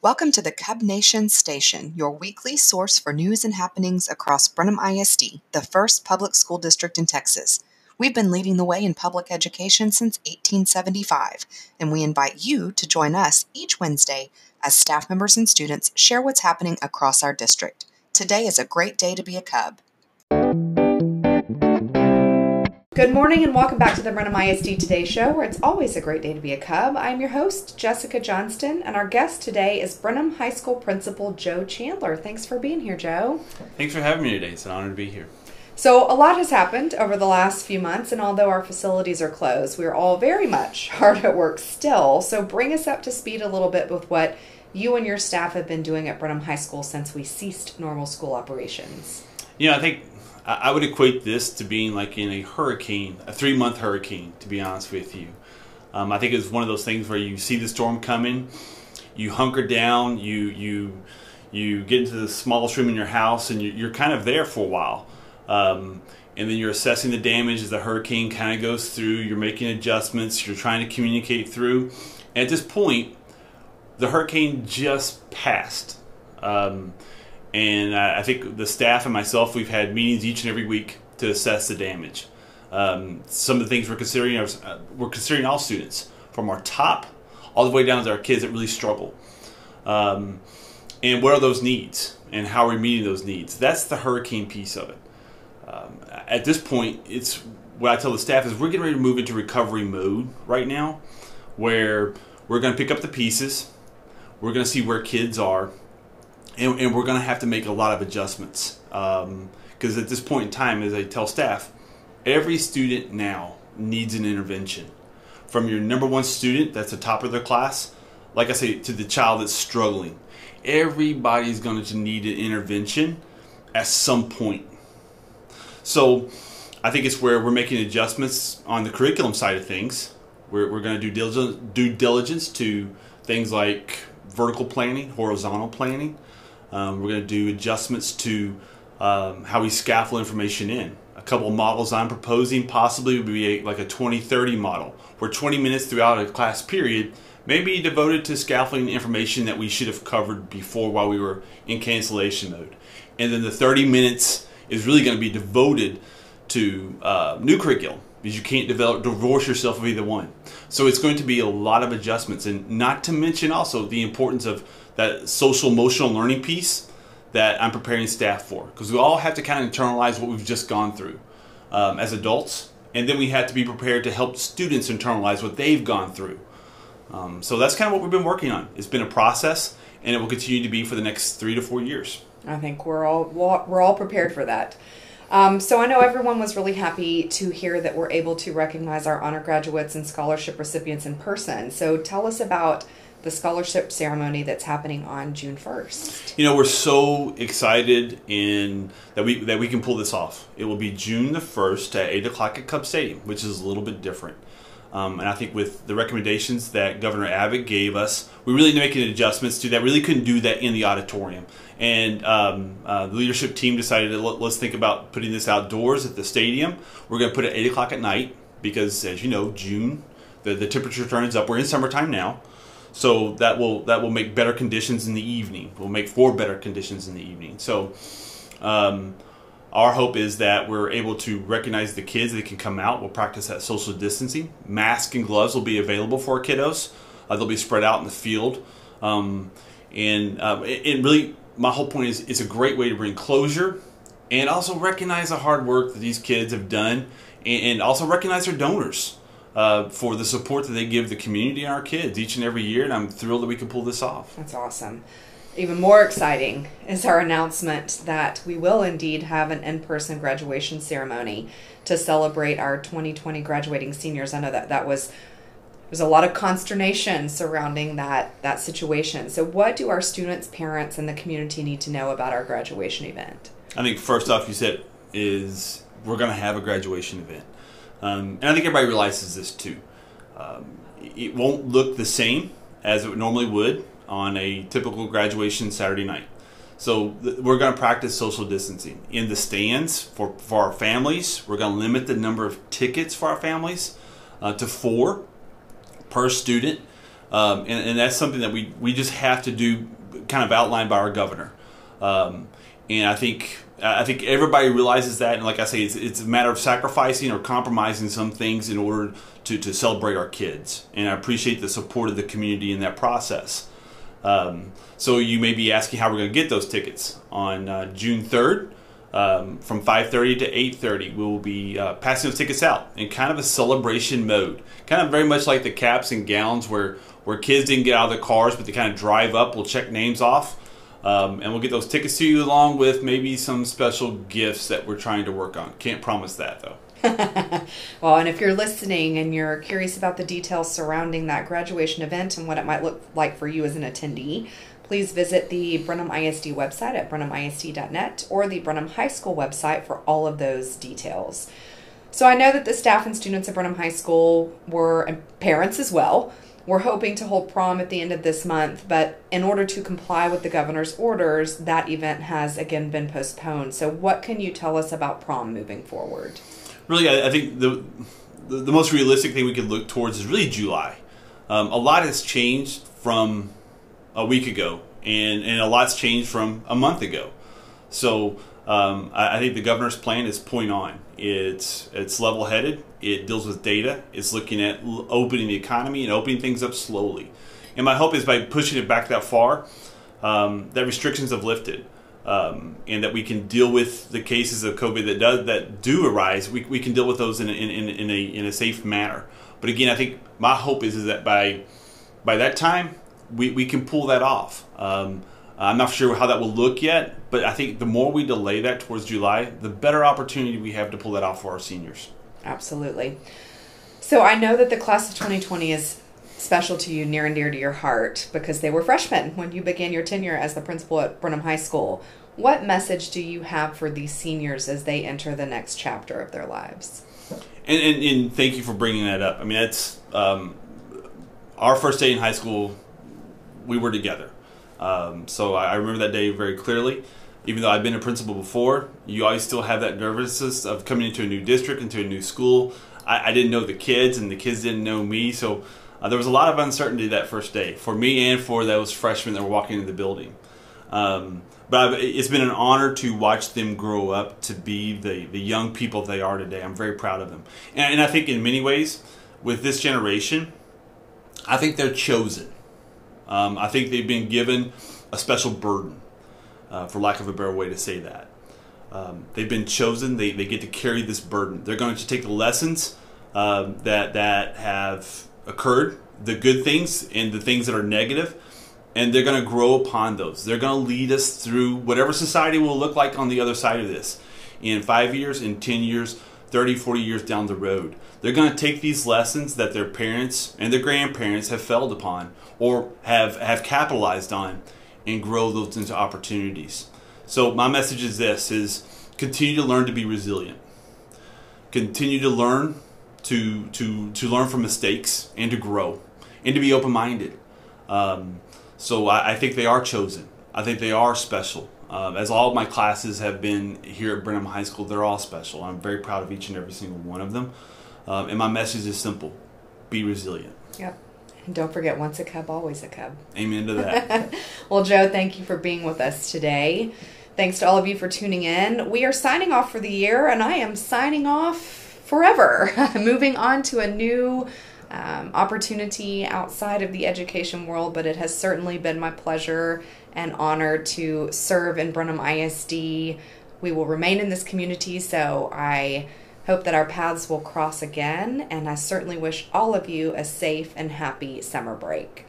Welcome to the Cub Nation Station, your weekly source for news and happenings across Brenham ISD, the first public school district in Texas. We've been leading the way in public education since 1875, and we invite you to join us each Wednesday as staff members and students share what's happening across our district. Today is a great day to be a Cub. Good morning and welcome back to the Brenham ISD Today Show, where it's always a great day to be a Cub. I'm your host, Jessica Johnston, and our guest today is Brenham High School Principal Joe Chandler. Thanks for being here, Joe. Thanks for having me today. It's an honor to be here. So, a lot has happened over the last few months, and although our facilities are closed, we're all very much hard at work still. So, bring us up to speed a little bit with what you and your staff have been doing at Brenham High School since we ceased normal school operations. Yeah, I think I would equate this to being like in a hurricane, a three month hurricane, to be honest with you. Um, I think it's one of those things where you see the storm coming, you hunker down, you you you get into the smallest room in your house, and you're kind of there for a while. Um, and then you're assessing the damage as the hurricane kind of goes through. You're making adjustments. You're trying to communicate through. And at this point, the hurricane just passed. Um, and I think the staff and myself, we've had meetings each and every week to assess the damage. Um, some of the things we're considering are uh, we're considering all students from our top all the way down to our kids that really struggle. Um, and what are those needs and how are we meeting those needs? That's the hurricane piece of it. Um, at this point, it's what I tell the staff is we're getting ready to move into recovery mode right now, where we're going to pick up the pieces, we're going to see where kids are, and, and we're going to have to make a lot of adjustments because um, at this point in time, as I tell staff, every student now needs an intervention. From your number one student that's the top of their class, like I say, to the child that's struggling, everybody's going to need an intervention at some point. So I think it's where we're making adjustments on the curriculum side of things. We're, we're going to do due diligence to things like vertical planning, horizontal planning. Um, we're going to do adjustments to um, how we scaffold information in. A couple models I'm proposing possibly would be a, like a 20-30 model, where 20 minutes throughout a class period may be devoted to scaffolding information that we should have covered before while we were in cancellation mode. And then the 30 minutes is really going to be devoted to uh, new curriculum because you can't develop divorce yourself of either one. So it's going to be a lot of adjustments, and not to mention also the importance of that social emotional learning piece that I'm preparing staff for because we all have to kind of internalize what we've just gone through um, as adults, and then we have to be prepared to help students internalize what they've gone through. Um, so that's kind of what we've been working on. It's been a process, and it will continue to be for the next three to four years. I think we're all we're all prepared for that. Um, so I know everyone was really happy to hear that we're able to recognize our honor graduates and scholarship recipients in person. So tell us about the scholarship ceremony that's happening on June 1st. You know, we're so excited in that we that we can pull this off. It will be June the 1st at 8 o'clock at Cub Stadium, which is a little bit different. Um, and I think with the recommendations that Governor Abbott gave us, we really need to make adjustments to that. Really couldn't do that in the auditorium. And um, uh, the leadership team decided to let, us think about putting this outdoors at the stadium. We're going to put it at 8 o'clock at night because, as you know, June, the, the temperature turns up. We're in summertime now. So that will that will make better conditions in the evening. Will make for better conditions in the evening. So um, our hope is that we're able to recognize the kids that can come out. We'll practice that social distancing. Masks and gloves will be available for our kiddos. Uh, they'll be spread out in the field. Um, and uh, it, it, really, my whole point is it's a great way to bring closure and also recognize the hard work that these kids have done and also recognize their donors uh, for the support that they give the community and our kids each and every year. And I'm thrilled that we can pull this off. That's awesome. Even more exciting is our announcement that we will indeed have an in person graduation ceremony to celebrate our 2020 graduating seniors. I know that that was there's a lot of consternation surrounding that that situation. So, what do our students, parents, and the community need to know about our graduation event? I think first off, you said is we're going to have a graduation event. Um, and I think everybody realizes this too. Um, it won't look the same as it normally would on a typical graduation Saturday night. So th- we're going to practice social distancing in the stands for, for our families. We're going to limit the number of tickets for our families uh, to four per student. Um, and, and that's something that we, we just have to do, kind of outlined by our governor. Um, and I think I think everybody realizes that, and like I say, it's, it's a matter of sacrificing or compromising some things in order to, to celebrate our kids. And I appreciate the support of the community in that process. Um, so you may be asking how we're going to get those tickets on uh, June third. Um, from 5.30 to 8.30 we will be uh, passing those tickets out in kind of a celebration mode kind of very much like the caps and gowns where where kids didn't get out of their cars but they kind of drive up we'll check names off um, and we'll get those tickets to you along with maybe some special gifts that we're trying to work on. Can't promise that though. well, and if you're listening and you're curious about the details surrounding that graduation event and what it might look like for you as an attendee, please visit the Brenham ISD website at brenhamisd.net or the Brenham High School website for all of those details. So I know that the staff and students at Brenham High School were, and parents as well, we're hoping to hold prom at the end of this month, but in order to comply with the governor's orders, that event has again been postponed. So, what can you tell us about prom moving forward? Really, I, think the, the, the most realistic thing we could look towards is really July. Um, a lot has changed from a week ago, and and a lot's changed from a month ago. So um, I, I, think the governor's plan is point on. It's it's level headed. It deals with data. It's looking at opening the economy and opening things up slowly. And my hope is by pushing it back that far, um, that restrictions have lifted. Um, and that we can deal with the cases of COVID that does that do arise. We, we can deal with those in a, in, in, in, a, in a safe manner. But again, I think my hope is, is that by by that time we, we can pull that off. Um, I'm not sure how that will look yet, but I think the more we delay that towards July, the better opportunity we have to pull that off for our seniors. Absolutely. So I know that the class of 2020 is special to you, near and dear to your heart, because they were freshmen when you began your tenure as the principal at Brenham High School. What message do you have for these seniors as they enter the next chapter of their lives? And, and, and thank you for bringing that up. I mean, that's um, our first day in high school. We were together um, so I, I, remember that day very clearly. Even though I've been a principal before, you always still have that nervousness of coming into a new district, into a new school. I, I didn't know the kids, and the kids didn't know me, so uh, there was a lot of uncertainty that first day for me and for those freshmen that were walking into the building. Um, but I've, it's been an honor to watch them grow up to be the, the young people they are today. I'm very proud of them. And, and I think in many ways, with this generation, I think they're chosen. Um, I think they've been given a special burden, uh, for lack of a better way to say that. Um, they've been chosen. They, they get to carry this burden. They're going to take the lessons um, that that have occurred, the good things and the things that are negative, and they're going to grow upon those. They're going to lead us through whatever society will look like on the other side of this. In five years, in ten years, 30, 40 years down the road. They're going to take these lessons that their parents and their grandparents have failed upon or have, have capitalized on and grow those into opportunities. So my message is this is continue to learn to be resilient. Continue to learn to to to learn from mistakes and to grow and to be open minded. Um, so I, I think they are chosen. I think they are special. Um, as all of my classes have been here at Brenham High School, they're all special. I'm very proud of each and every single one of them. Um, and my message is simple be resilient. Yep. And don't forget, once a cub, always a cub. Amen to that. well, Joe, thank you for being with us today. Thanks to all of you for tuning in. We are signing off for the year, and I am signing off forever. Moving on to a new um, opportunity outside of the education world, but it has certainly been my pleasure and honor to serve in Brenham ISD. We will remain in this community, so I hope that our paths will cross again, and I certainly wish all of you a safe and happy summer break.